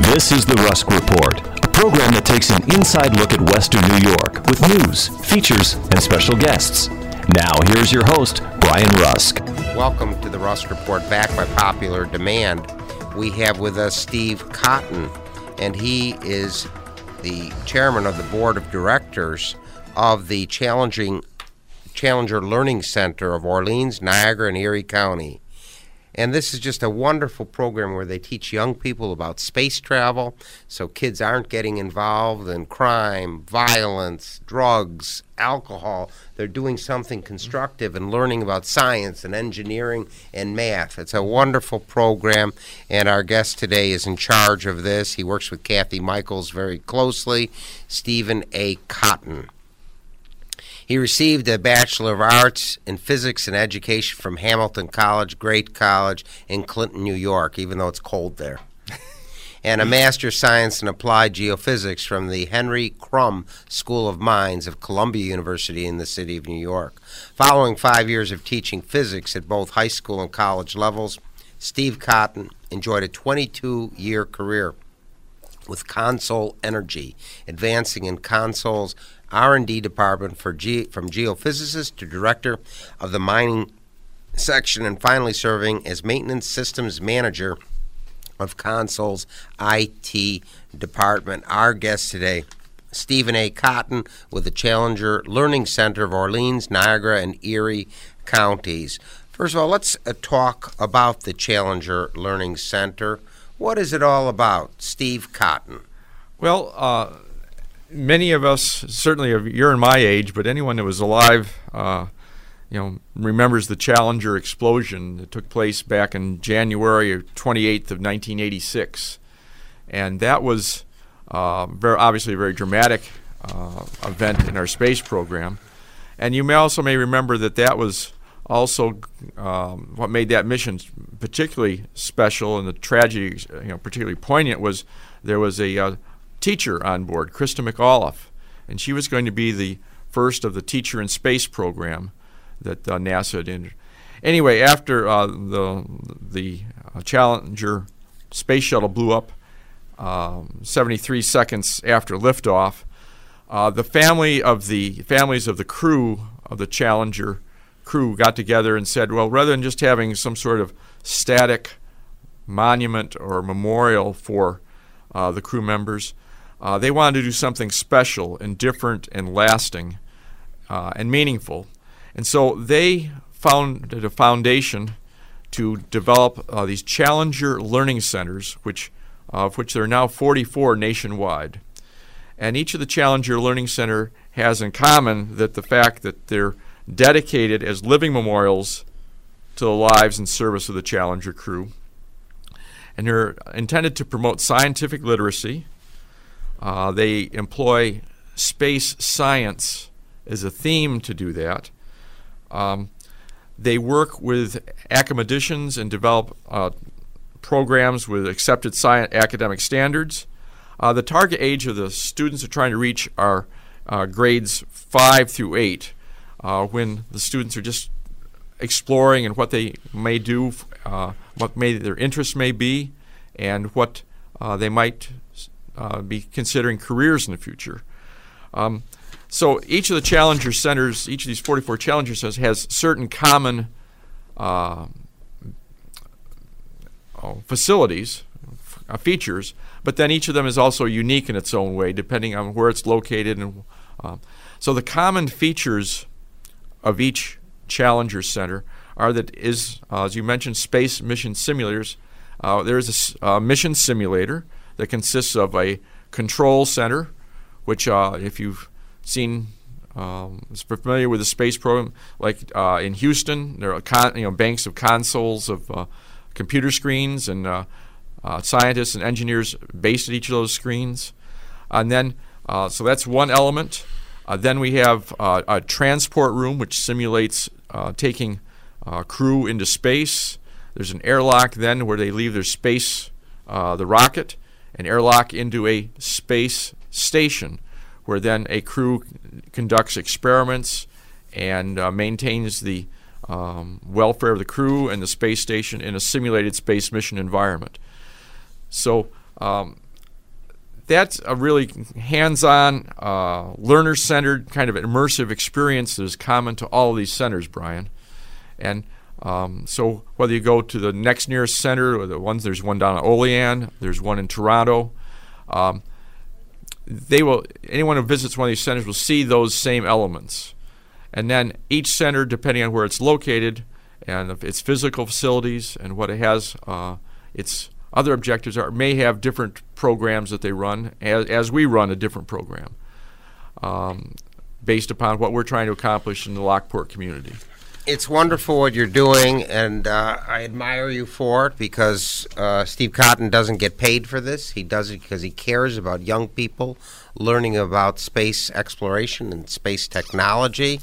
This is the Rusk Report, a program that takes an inside look at Western New York with news, features, and special guests. Now, here's your host, Brian Rusk. Welcome to the Rusk Report, back by popular demand. We have with us Steve Cotton, and he is the chairman of the board of directors of the Challenging Challenger Learning Center of Orleans, Niagara, and Erie County. And this is just a wonderful program where they teach young people about space travel so kids aren't getting involved in crime, violence, drugs, alcohol. They're doing something constructive and learning about science and engineering and math. It's a wonderful program, and our guest today is in charge of this. He works with Kathy Michaels very closely, Stephen A. Cotton. He received a Bachelor of Arts in Physics and Education from Hamilton College, great college in Clinton, New York, even though it's cold there. and a Master of Science in Applied Geophysics from the Henry Krumb School of Mines of Columbia University in the city of New York. Following five years of teaching physics at both high school and college levels, Steve Cotton enjoyed a 22 year career with CONSOL Energy, advancing in CONSOL's R&D department for ge- from geophysicist to director of the mining section and finally serving as maintenance systems manager of CONSOL's IT department. Our guest today, Stephen A. Cotton with the Challenger Learning Center of Orleans, Niagara, and Erie counties. First of all, let's uh, talk about the Challenger Learning Center. What is it all about? Steve Cotton. Well, uh, many of us, certainly of you're in my age, but anyone that was alive, uh, you know, remembers the Challenger explosion that took place back in January 28th of 1986, and that was uh, very obviously a very dramatic uh, event in our space program. And you may also may remember that that was also um, what made that mission particularly special and the tragedy, you know, particularly poignant was there was a uh, teacher on board, Christa McAuliffe, and she was going to be the first of the Teacher in Space program that uh, NASA did. Anyway, after uh, the the uh, Challenger space shuttle blew up, um, 73 seconds after liftoff, uh, the family of the families of the crew of the Challenger crew got together and said, well, rather than just having some sort of static monument or memorial for uh, the crew members, uh, they wanted to do something special and different and lasting uh, and meaningful. And so they founded a foundation to develop uh, these Challenger Learning Centers, which, uh, of which there are now 44 nationwide. And each of the Challenger Learning Center has in common that the fact that they're dedicated as living memorials to the lives and service of the Challenger crew. And they're intended to promote scientific literacy, uh, they employ space science as a theme to do that. Um, they work with academicians and develop uh, programs with accepted science academic standards. Uh, the target age of the students are trying to reach are uh, grades five through eight, uh, when the students are just exploring and what they may do, uh, what may their interests may be, and what they might uh, be considering careers in the future. Um, so each of the Challenger centers, each of these 44 Challenger centers, has certain common uh, oh, facilities, f- uh, features, but then each of them is also unique in its own way, depending on where it's located. And um, so the common features of each Challenger Center are that is, uh, as you mentioned, space mission simulators. Uh, there is a uh, mission simulator that consists of a control center, which, uh, if you've seen um, is familiar with the space program, like uh, in Houston, there are con- you know banks of consoles of uh, computer screens and uh, uh, scientists and engineers based at each of those screens. And then, uh, so that's one element. Uh, then we have a transport room which simulates taking crew into space. There's an airlock then where they leave their space, the rocket, an airlock into a space station where then a crew conducts experiments and uh, maintains the um, welfare of the crew and the space station in a simulated space mission environment. So um, that's a really hands-on, uh, learner-centered kind of immersive experience that is common to all of these centers, Brian. And um, so whether you go to the next nearest center, or the ones there's one down at Olean, there's one in Toronto. Um, they will anyone who visits one of these centers will see those same elements, and then each center, depending on where it's located and its physical facilities and what it has, uh, its other objectives are may have different programs that they run as, as we run a different program um, based upon what we're trying to accomplish in the Lockport community. It's wonderful what you're doing, and uh, I admire you for it because uh, Steve Cotton doesn't get paid for this. He does it because he cares about young people learning about space exploration and space technology.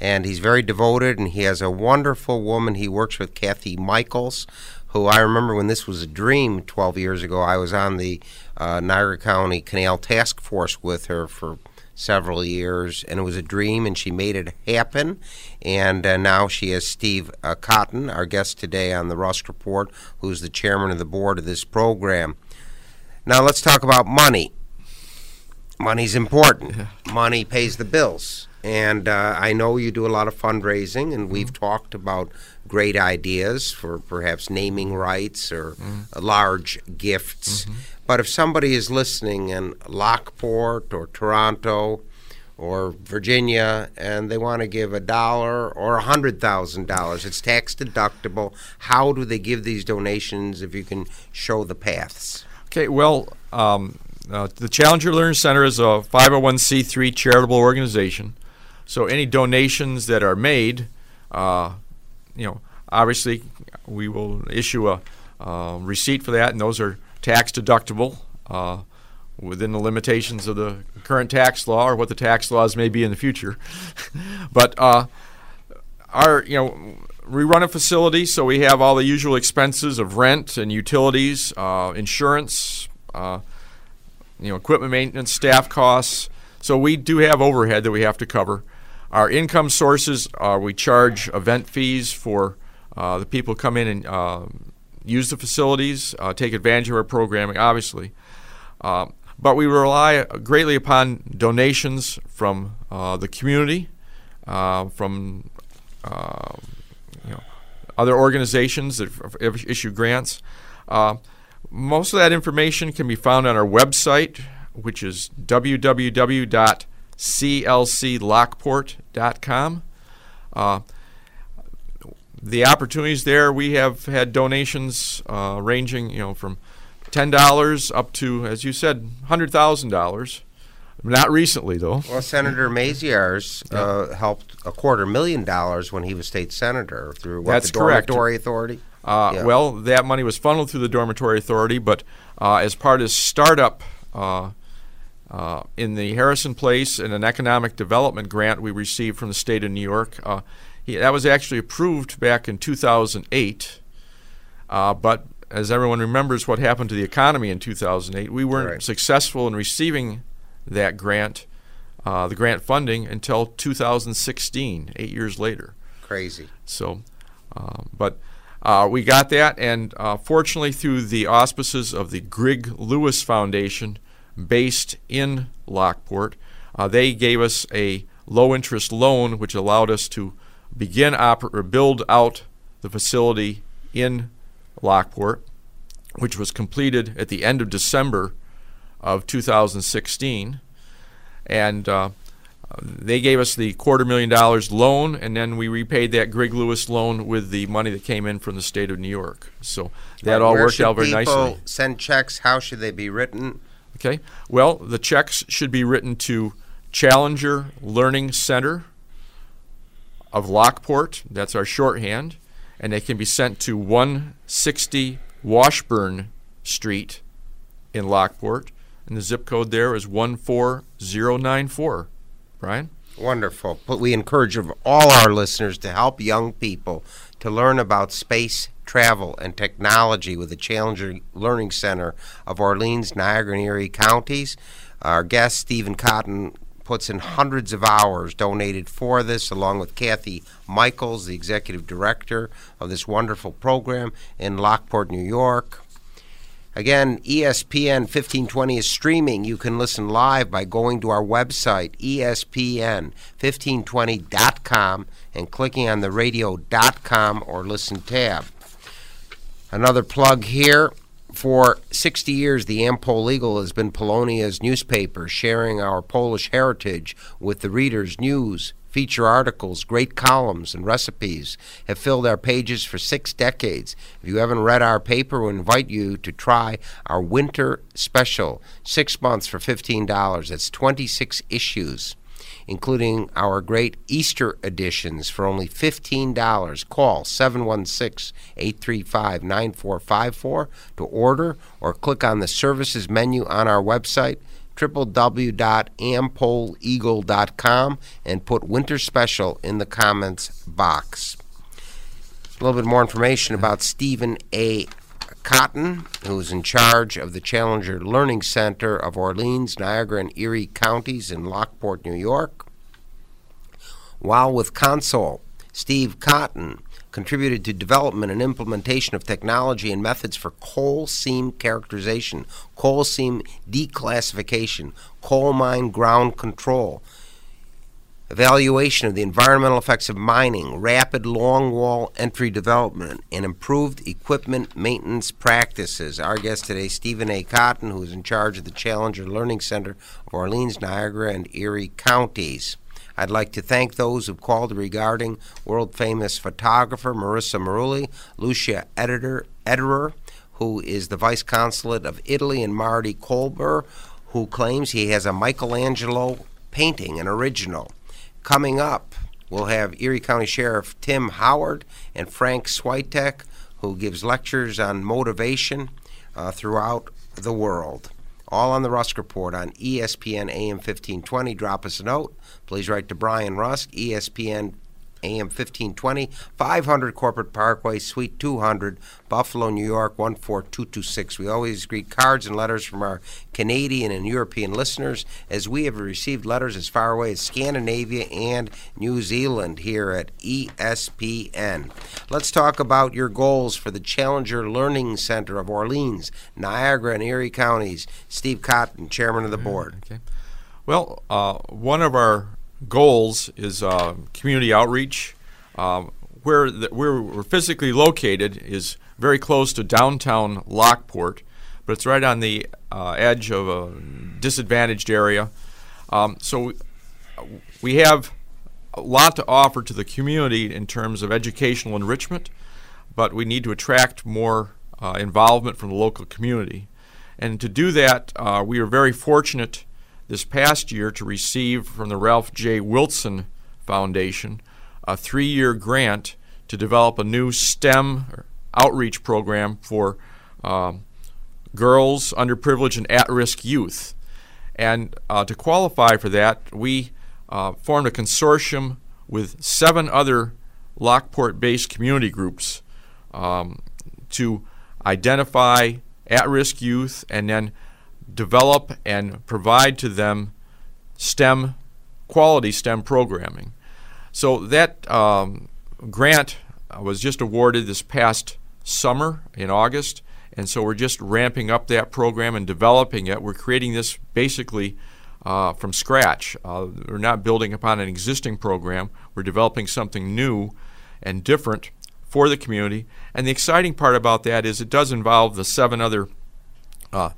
And he's very devoted, and he has a wonderful woman he works with, Kathy Michaels, who I remember when this was a dream 12 years ago. I was on the uh, Niagara County Canal Task Force with her for several years, and it was a dream, and she made it happen. And uh, now she has Steve uh, Cotton, our guest today on the Rusk Report, who's the chairman of the board of this program. Now let's talk about money. Money's important. Money pays the bills. And uh, I know you do a lot of fundraising, and we've talked about great ideas for perhaps naming rights or large gifts. But if somebody is listening in Lockport or Toronto or Virginia and they want to give a dollar or a hundred thousand dollars, it's tax deductible. How do they give these donations if you can show the paths? Okay, well, um, uh, the Challenger Learning Center is a 501c3 charitable organization. So any donations that are made, uh, you know, obviously we will issue a uh, receipt for that, and those are tax deductible uh, within the limitations of the current tax law or what the tax laws may be in the future. but uh, our, you know, we run a facility, so we have all the usual expenses of rent and utilities, uh, insurance, uh, you know, equipment maintenance, staff costs. So we do have overhead that we have to cover. Our income sources, we charge event fees for uh, the people come in and uh, use the facilities, uh, take advantage of our programming, obviously. Uh, but we rely greatly upon donations from uh, the community, uh, from uh, you know, other organizations that issue grants. Uh, most of that information can be found on our website, which is www.clclockport.com. Uh, the opportunities there, we have had donations uh, ranging, you know, from ten dollars up to, as you said, hundred thousand dollars. Not recently, though. Well, Senator Maziarz uh, helped a quarter million dollars when he was state senator through what, That's the correct. Dormitory Authority. Uh, Yeah. Well, that money was funneled through the Dormitory Authority, but uh, as part of startup uh, in the Harrison Place and an economic development grant we received from the state of New York, uh, he, that was actually approved back in 2008. Uh, but as everyone remembers, what happened to the economy in 2008, we weren't Right. successful in receiving that grant, uh, the grant funding, until 2016, eight years later. Crazy. So, uh, but uh, we got that, and uh, fortunately, through the auspices of the Grigg Lewis Foundation, based in Lockport, uh, they gave us a low interest loan, which allowed us to begin oper- or build out the facility in Lockport, which was completed at the end of December of 2016. And uh, they gave us the quarter million dollars loan, and then we repaid that Greg Lewis loan with the money that came in from the state of New York. So that all Where worked out very people nicely. Send checks. How should they be written? Okay. Well, the checks should be written to Challenger Learning Center of Lockport. That's our shorthand. And they can be sent to 160 Washburn Street in Lockport. And the zip code there is 14094. Brian? Wonderful. But we encourage all our listeners to help young people to learn about space travel and technology with the Challenger Learning Center of Orleans, Niagara, and Erie counties. Our guest, Stephen Cotton, puts in hundreds of hours donated for this, along with Kathy Michaels, the executive director of this wonderful program in Lockport, New York. Again, ESPN 1520 is streaming. You can listen live by going to our website, espn1520.com, and clicking on the radio.com or listen tab. Another plug here. For 60 years, the Am-Pol Eagle has been Polonia's newspaper, sharing our Polish heritage with the readers' news, feature articles, great columns, and recipes have filled our pages for six decades. If you haven't read our paper, we invite you to try our winter special, six months for $15. That's 26 issues including our great Easter editions for only $15. Call 716 835 9454 to order or click on the services menu on our website www.ampoleagle.com and put winter special in the comments box. A little bit more information about Stephen A. Cotton, who's in charge of the Challenger Learning Center of Orleans, Niagara, and Erie counties in Lockport, New York. While with Consol, Steve Cotton contributed to development and implementation of technology and methods for coal seam characterization, coal seam degasification, coal mine ground control, evaluation of the environmental effects of mining, rapid longwall entry development, and improved equipment maintenance practices. Our guest today, Stephen A. Cotton, who is in charge of the Challenger Learning Center of Orleans, Niagara, and Erie counties. I'd like to thank those who've called regarding world famous photographer Marissa Marulli, Lucia Editor, who is the vice consulate of Italy, and Marty Colber, who claims he has a Michelangelo painting, an original. Coming up, we'll have Erie County Sheriff Tim Howard and Frank Switek, who gives lectures on motivation uh, throughout the world. All on the Rusk Report on ESPN AM 1520. Drop us a note. Please write to Brian Rusk, ESPN AM 1520, 500 Corporate Parkway, Suite 200, Buffalo, New York 14226. We always greet cards and letters from our Canadian and European listeners, as we have received letters as far away as Scandinavia and New Zealand here at ESPN. Let's talk about your goals for the Challenger Learning Center of Orleans, Niagara, and Erie counties. Steve Cotton, Chairman of the Board. Okay. Well, uh, one of our goals is uh, community outreach. Um, where, the, where we're physically located is very close to downtown Lockport, but it's right on the uh, edge of a disadvantaged area. Um, so we, we have a lot to offer to the community in terms of educational enrichment, but we need to attract more uh, involvement from the local community. And to do that, uh, we are very fortunate this past year to receive from the Ralph J. Wilson Foundation a three year grant to develop a new STEM outreach program for um, girls, underprivileged, and at risk youth. And uh, to qualify for that, we uh, formed a consortium with seven other Lockport based community groups um, to identify at risk youth and then develop and provide to them STEM, quality STEM programming. So that um, grant was just awarded this past summer in August, and so we're just ramping up that program and developing it. We're creating this basically uh, from scratch. Uh, we're not building upon an existing program, we're developing something new and different for the community. And the exciting part about that is it does involve the seven other uh,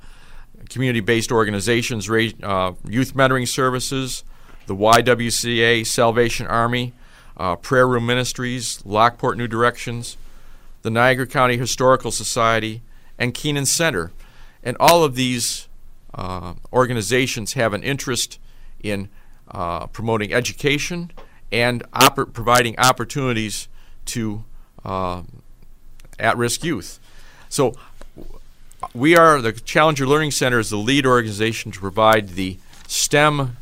community based organizations, uh, youth mentoring services, the YWCA, Salvation Army, uh, Prayer Room Ministries, Lockport New Directions, the Niagara County Historical Society, and Kenan Center. And all of these uh, organizations have an interest in uh, promoting education and providing opportunities to uh, at-risk youth. So we are the Challenger Learning Center is the lead organization to provide the STEM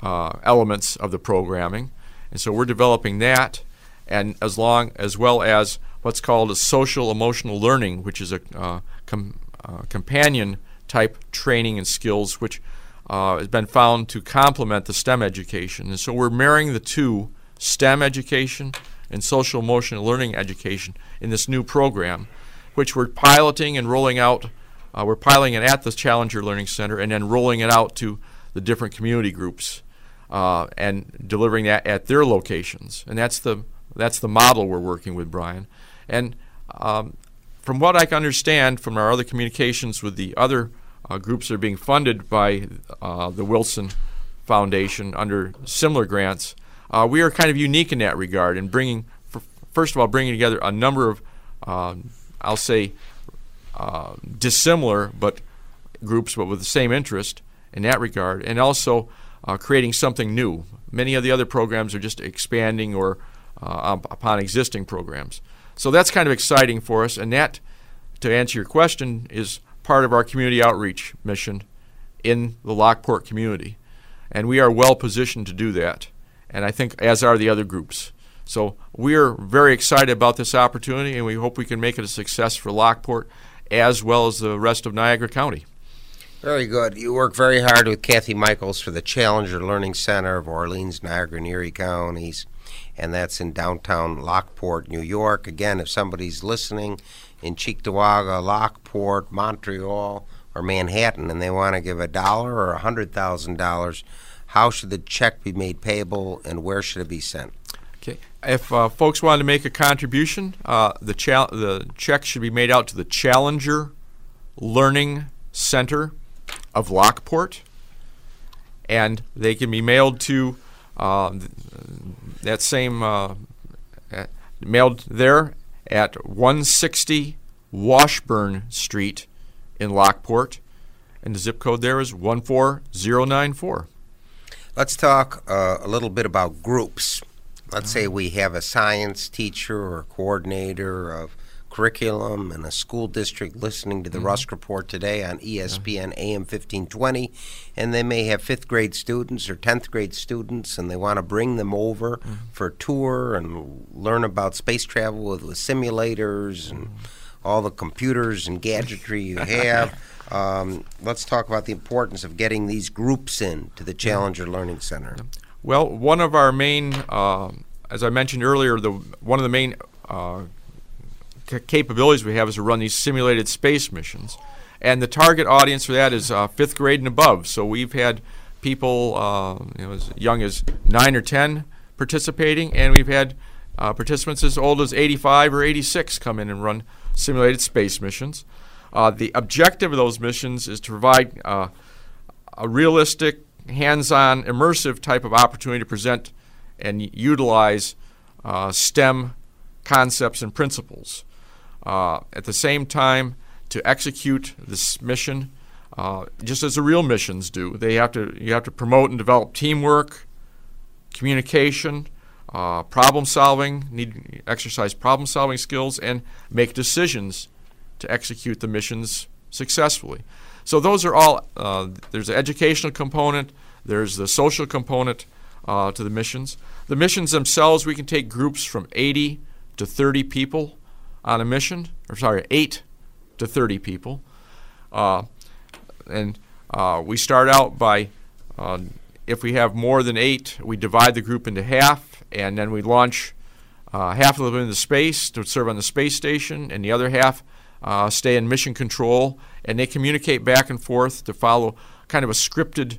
uh, elements of the programming, and so we're developing that, and as long as well as what's called a social emotional learning, which is a uh, com- uh, companion type training and skills, which uh, has been found to complement the STEM education. And so we're marrying the two STEM education and social emotional learning education in this new program, which we're piloting and rolling out. Uh, we're piloting it at the Challenger Learning Center and then rolling it out to the different community groups uh, and delivering that at their locations. And that's the that's the model we're working with, Brian. And um, from what I can understand from our other communications with the other uh, groups that are being funded by uh, the Wilson Foundation under similar grants, uh, we are kind of unique in that regard in bringing, first of all, bringing together a number of, um, I'll say, uh, dissimilar but groups, but with the same interest in that regard, and also uh, creating something new. Many of the other programs are just expanding or uh, upon existing programs. So that's kind of exciting for us, and that, to answer your question, is part of our community outreach mission in the Lockport community. And we are well positioned to do that, and I think as are the other groups. So we're very excited about this opportunity, and we hope we can make it a success for Lockport as well as the rest of Niagara County. Very good. You work very hard with Kathy Michaels for the Challenger Learning Center of Orleans, Niagara, and Erie counties and that's in downtown Lockport, New York. Again, if somebody's listening in Cheektowaga, Lockport, Montreal, or Manhattan, and they want to give a dollar or a hundred thousand dollars, how should the check be made payable, and where should it be sent? If uh, folks want to make a contribution, uh, the cha- the check should be made out to the Challenger Learning Center of Lockport, and they can be mailed to uh, that same uh, mailed there at 160 Washburn Street in Lockport, and the zip code there is 14094. Let's talk uh, a little bit about groups. Let's say we have a science teacher or coordinator of curriculum and a school district listening to the mm-hmm. Rusk Report today on ESPN AM 1520, and they may have fifth grade students or 10th grade students, and they want to bring them over mm-hmm. for a tour and learn about space travel with, with simulators and mm-hmm. all the computers and gadgetry you have. Um, let's talk about the importance of getting these groups in to the Challenger Learning Center. Well, one of our main, uh, as I mentioned earlier, the one of the main uh, capabilities we have is to run these simulated space missions. And the target audience for that is uh, fifth grade and above. So we've had people uh, you know, as young as 9 or 10 participating, and we've had uh, participants as old as 85 or 86 come in and run simulated space missions. Uh, the objective of those missions is to provide uh, a realistic, hands on, immersive type of opportunity to present and utilize uh, STEM concepts and principles. Uh, at the same time, to execute this mission, uh, just as the real missions do, they have to you have to promote and develop teamwork, communication, uh, problem solving, need exercise problem solving skills, and make decisions to execute the missions successfully. So those are all. Uh, there's an educational component. There's the social component uh, to the missions. The missions themselves, we can take groups from 80 to 30 people on a mission, or sorry, 8 to 30 people. Uh, and uh, we start out by, uh, if we have more than eight, we divide the group into half, and then we launch uh, half of them into space to serve on the space station, and the other half uh, stay in mission control, and they communicate back and forth to follow kind of a scripted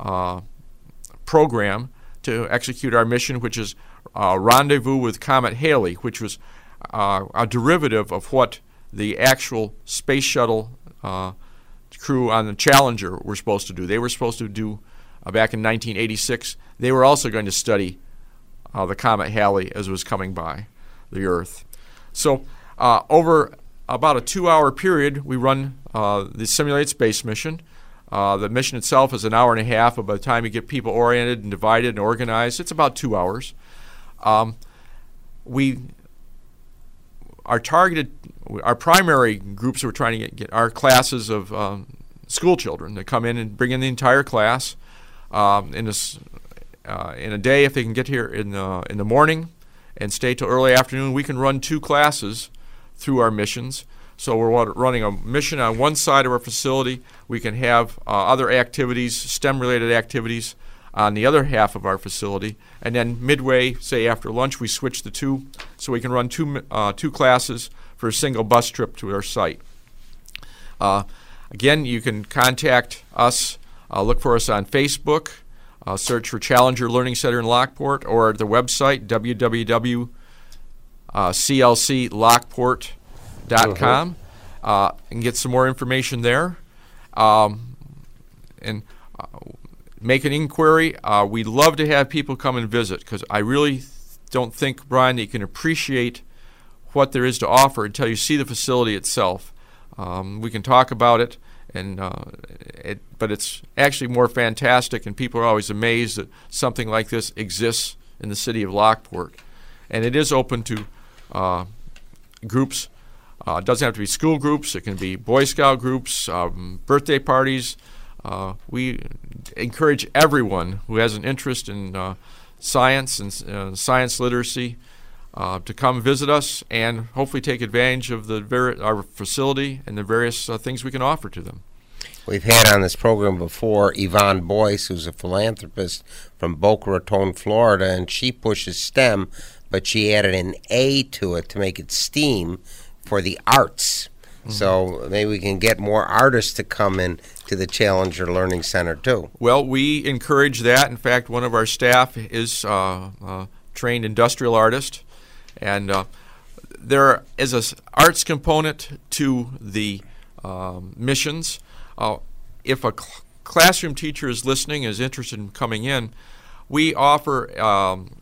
uh, program to execute our mission, which is rendezvous with Comet Halley, which was uh, a derivative of what the actual space shuttle uh, crew on the Challenger were supposed to do. They were supposed to do uh, back in 1986. They were also going to study uh, the comet Halley as it was coming by the Earth. So uh, over about a two-hour period, we run uh, the simulated space mission. Uh, the mission itself is an hour and a half, but by the time you get people oriented and divided and organized, it's about two hours. Um, we our targeted, our primary groups we're trying to get, get classes of um, school children that come in and bring in the entire class um, in this uh, in a day if they can get here in the in the morning and stay till early afternoon. We can run two classes through our missions. So we're running a mission on one side of our facility. We can have uh, other activities, STEM-related activities, on the other half of our facility. And then midway, say after lunch, we switch the two, so we can run two uh, two classes for a single bus trip to our site. Uh, again, you can contact us. Uh, look for us on Facebook. Uh, search for Challenger Learning Center in Lockport or the website www.clclockport.com uh, and get some more information there. Um, and uh, make an inquiry. Uh, we'd love to have people come and visit because I really don't think, Brian, that you can appreciate what there is to offer until you see the facility itself. Um, we can talk about it and uh, it, but it's actually more fantastic, and people are always amazed that something like this exists in the city of Lockport, and it is open to uh, groups. Uh, it doesn't have to be school groups; it can be Boy Scout groups, um, birthday parties. Uh, we encourage everyone who has an interest in uh, science and uh, science literacy. Uh, to come visit us and hopefully take advantage of the ver- our facility and the various uh, things we can offer to them. We've had on this program before Yvonne Boyce, who's a philanthropist from Boca Raton, Florida, and she pushes STEM, but she added an A to it to make it STEAM for the arts. Mm-hmm. So maybe we can get more artists to come in to the Challenger Learning Center too. Well, we encourage that. In fact, one of our staff is uh, a trained industrial artist and uh, there is an arts component to the um, missions. Uh, if a cl- classroom teacher is listening, is interested in coming in, we offer um,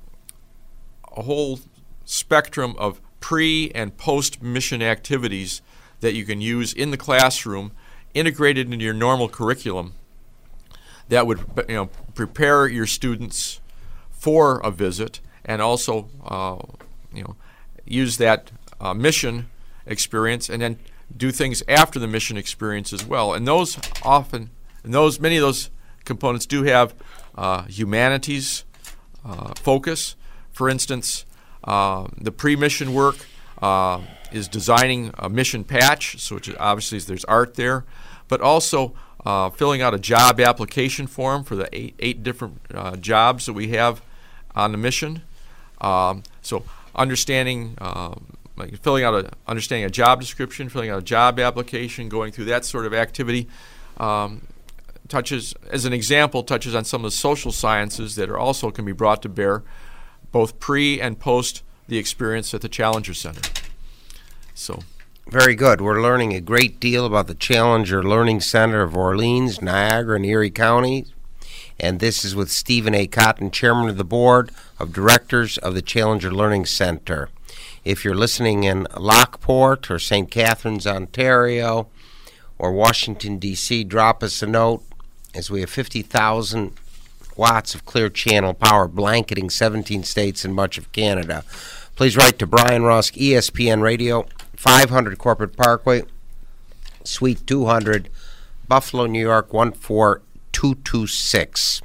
a whole spectrum of pre and post mission activities that you can use in the classroom, integrated into your normal curriculum. That would you know prepare your students for a visit and also uh, you know, use that uh, mission experience and then do things after the mission experience as well. And those often, and those many of those components do have uh, humanities uh, focus. For instance, uh, the pre-mission work uh, is designing a mission patch, so which obviously there's art there, but also uh, filling out a job application form for the eight, eight different jobs that we have on the mission. Um, so understanding, um, like filling out a understanding a job description, filling out a job application, going through that sort of activity. Um, touches, as an example, touches on some of the social sciences that are also can be brought to bear, both pre and post the experience at the Challenger Center. So. Very good. We're learning a great deal about the Challenger Learning Center of Orleans, Niagara, and Erie counties and this is with Stephen A. Cotton, Chairman of the Board of Directors of the Challenger Learning Center. If you're listening in Lockport or St. Catharines, Ontario, or Washington, D.C., drop us a note as we have 50,000 watts of clear channel power blanketing 17 states and much of Canada. Please write to Brian Rusk, ESPN Radio, 500 Corporate Parkway, Suite 200, Buffalo, New York 14226.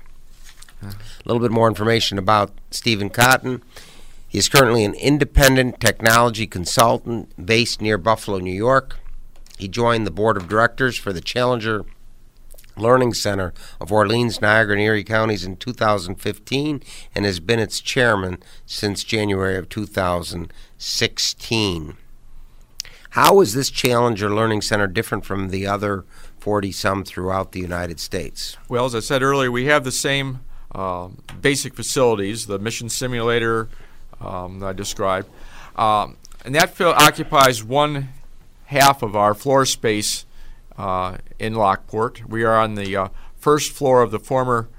A little bit more information about Stephen Cotton. He is currently an independent technology consultant based near Buffalo, New York. He joined the board of directors for the Challenger Learning Center of Orleans, Niagara, and Erie counties in 2015 and has been its chairman since January of 2016. How is this Challenger Learning Center different from the other 40 some throughout the United States. Well, as I said earlier, we have the same uh, basic facilities, the mission simulator um, that I described. Um, and that occupies one half of our floor space uh, in Lockport. We are on the uh, first floor of the former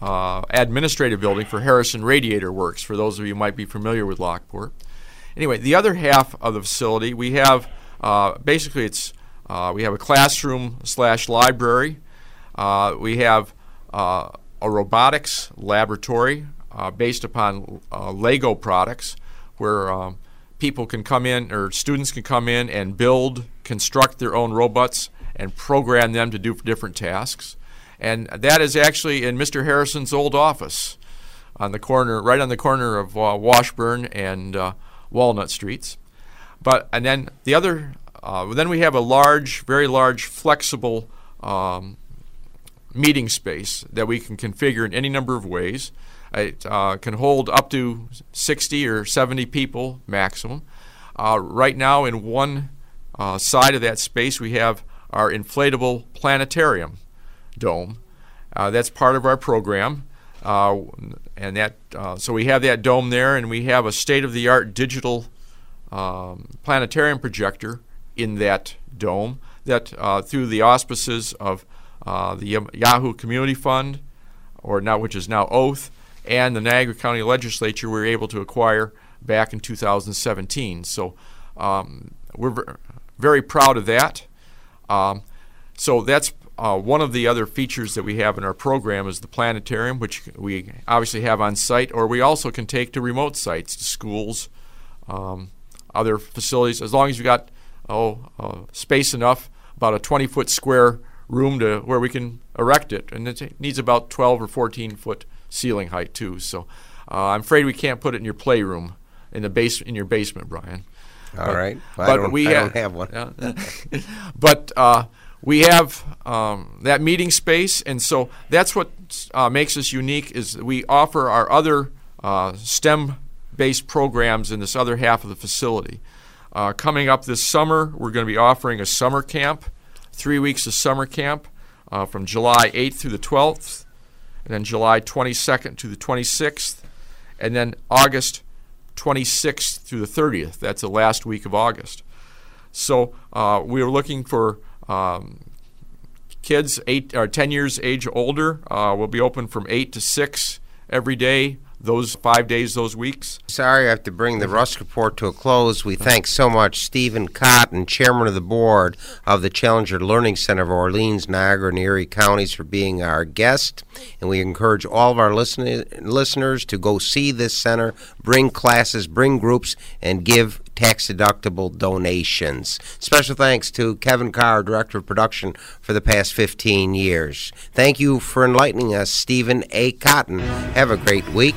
uh, administrative building for Harrison Radiator Works, for those of you who might be familiar with Lockport. Anyway, the other half of the facility, we have uh, basically it's uh, we have a classroom slash library. We have a robotics laboratory uh, based upon uh, Lego products where um, people can come in or students can come in and build, construct their own robots and program them to do different tasks. And that is actually in Mr. Harrison's old office on the corner, right on the corner of uh, Washburn and uh, Walnut Streets. But and then the other, uh, then we have a large, very large, flexible um, meeting space that we can configure in any number of ways. It uh, can hold up to 60 or 70 people maximum. Uh, right now, in one uh, side of that space, we have our inflatable planetarium dome. Uh, that's part of our program. Uh, and that uh, so we have that dome there, and we have a state-of-the-art digital um, planetarium projector in that dome. That through the auspices of the Yahoo Community Fund, or now which is now Oath, and the Niagara County Legislature we were able to acquire back in 2017. So um, we're very proud of that. Um, so that's uh, one of the other features that we have in our program is the planetarium, which we obviously have on site, or we also can take to remote sites, to schools, um, other facilities, as long as you've got oh uh, space enough, about a 20 foot square room to where we can erect it, and it needs about 12 or 14 foot ceiling height too. So uh, I'm afraid we can't put it in your playroom in the base in your basement, Brian. All but, right, well, but we I don't have one. but uh, we have um, that meeting space, and so that's what uh, makes us unique. Is we offer our other uh, STEM-based programs in this other half of the facility. Uh, coming up this summer, we're going to be offering a summer camp, three weeks of summer camp uh, from July 8th through the 12th and then July 22nd to the 26th, and then August 26th through the 30th. That's the last week of August. So uh, we are looking for um, kids eight or 10 years age older. Uh, will be open from 8 to 6 every day those five days, those weeks. Sorry, I have to bring the Rusk Report to a close. We thank so much Stephen Cotton, Chairman of the Board of the Challenger Learning Center of Orleans, Niagara, and Erie counties, for being our guest. And we encourage all of our listen- listeners to go see this center, bring classes, bring groups, and give tax deductible donations. Special thanks to Kevin Carr, Director of Production, for the past 15 years. Thank you for enlightening us, Stephen A. Cotton. Have a great week.